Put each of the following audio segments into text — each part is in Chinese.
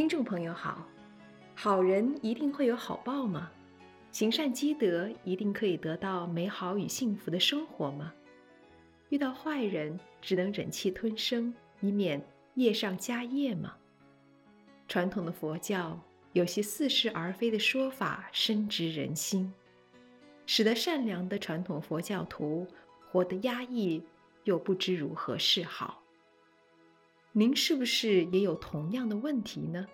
听众朋友好，好人一定会有好报吗？行善积德一定可以得到美好与幸福的生活吗？遇到坏人只能忍气吞声，以免业上加业吗？传统的佛教有些似是而非的说法，深植人心，使得善良的传统佛教徒活得压抑，又不知如何是好。您是不是也有同样的问题呢？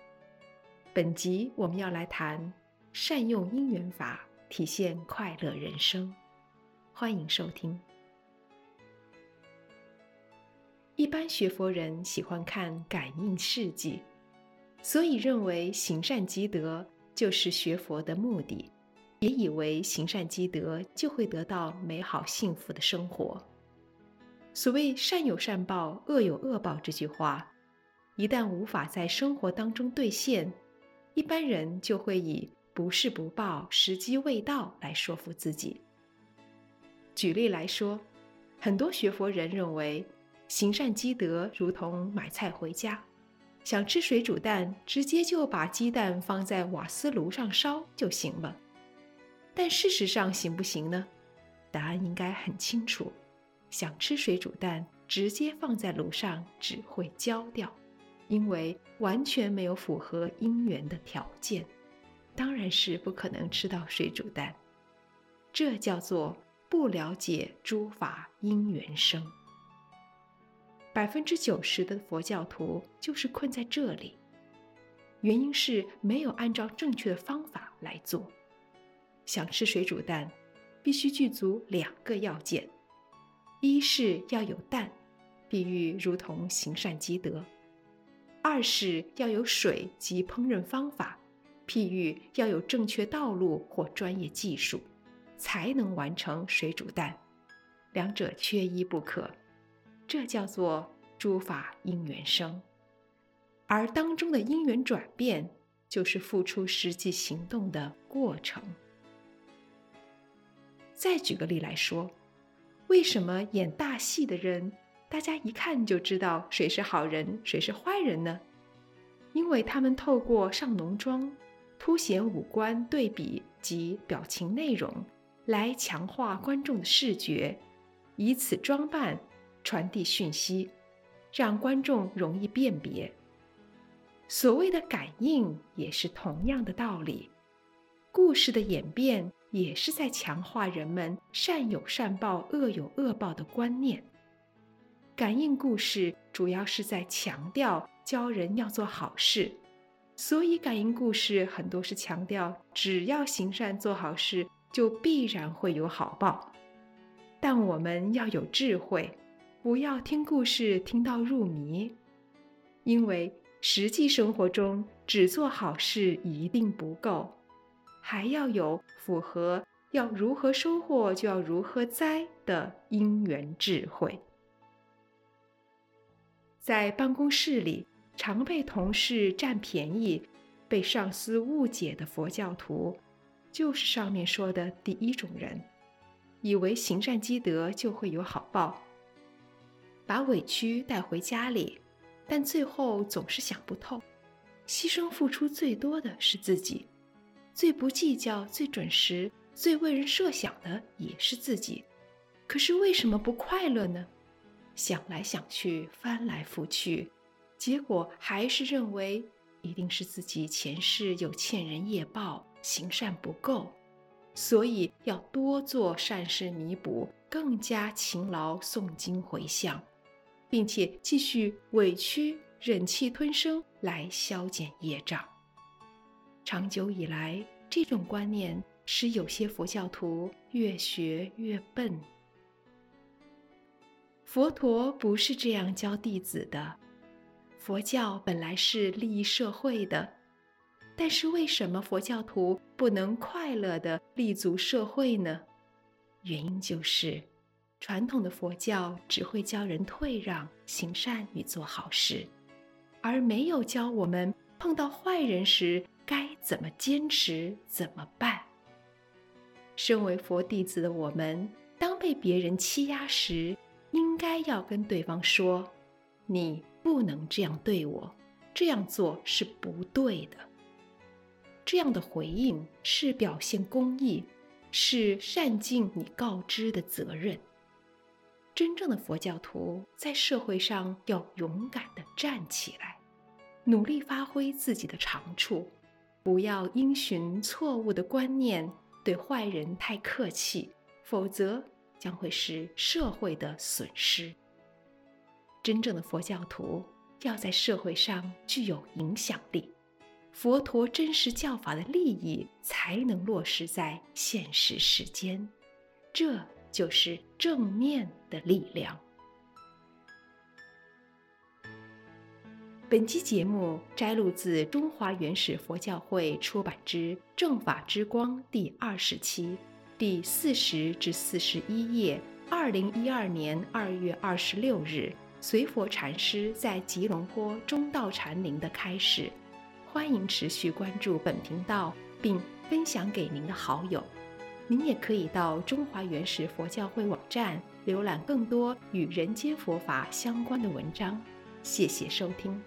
本集我们要来谈善用因缘法，体现快乐人生。欢迎收听。一般学佛人喜欢看感应事迹，所以认为行善积德就是学佛的目的，也以为行善积德就会得到美好幸福的生活。所谓“善有善报，恶有恶报”这句话，一旦无法在生活当中兑现，一般人就会以“不是不报，时机未到”来说服自己。举例来说，很多学佛人认为行善积德如同买菜回家，想吃水煮蛋，直接就把鸡蛋放在瓦斯炉上烧就行了。但事实上行不行呢？答案应该很清楚。想吃水煮蛋，直接放在炉上只会焦掉，因为完全没有符合因缘的条件，当然是不可能吃到水煮蛋。这叫做不了解诸法因缘生。百分之九十的佛教徒就是困在这里，原因是没有按照正确的方法来做。想吃水煮蛋，必须具足两个要件。一是要有蛋，比喻如同行善积德；二是要有水及烹饪方法，譬喻要有正确道路或专业技术，才能完成水煮蛋。两者缺一不可，这叫做诸法因缘生。而当中的因缘转变，就是付出实际行动的过程。再举个例来说。为什么演大戏的人，大家一看就知道谁是好人，谁是坏人呢？因为他们透过上浓妆、凸显五官对比及表情内容，来强化观众的视觉，以此装扮传递讯息，让观众容易辨别。所谓的感应也是同样的道理，故事的演变。也是在强化人们善有善报、恶有恶报的观念。感应故事主要是在强调教人要做好事，所以感应故事很多是强调只要行善做好事，就必然会有好报。但我们要有智慧，不要听故事听到入迷，因为实际生活中只做好事一定不够。还要有符合要如何收获就要如何栽的因缘智慧。在办公室里，常被同事占便宜、被上司误解的佛教徒，就是上面说的第一种人，以为行善积德就会有好报，把委屈带回家里，但最后总是想不透，牺牲付出最多的是自己。最不计较、最准时、最为人设想的也是自己，可是为什么不快乐呢？想来想去，翻来覆去，结果还是认为一定是自己前世有欠人业报，行善不够，所以要多做善事弥补，更加勤劳诵经回向，并且继续委屈、忍气吞声来消减业障。长久以来，这种观念使有些佛教徒越学越笨。佛陀不是这样教弟子的。佛教本来是利益社会的，但是为什么佛教徒不能快乐地立足社会呢？原因就是，传统的佛教只会教人退让、行善与做好事，而没有教我们碰到坏人时，该怎么坚持？怎么办？身为佛弟子的我们，当被别人欺压时，应该要跟对方说：“你不能这样对我，这样做是不对的。这样的回应是表现公义，是善尽你告知的责任。真正的佛教徒在社会上要勇敢地站起来，努力发挥自己的长处，不要因循错误的观念，对坏人太客气，否则将会是社会的损失。真正的佛教徒要在社会上具有影响力，佛陀真实教法的利益才能落实在现实世间。这。就是正面的力量。本期节目摘录自《中华原始佛教会出版之《正法之光》第二十期，第四十至四十一页。二零一二年二月二十六日，随佛禅师在吉隆坡中道禅林的开始。欢迎持续关注本频道，并分享给您的好友。您也可以到中华原始佛教会网站浏览更多与人间佛法相关的文章。谢谢收听。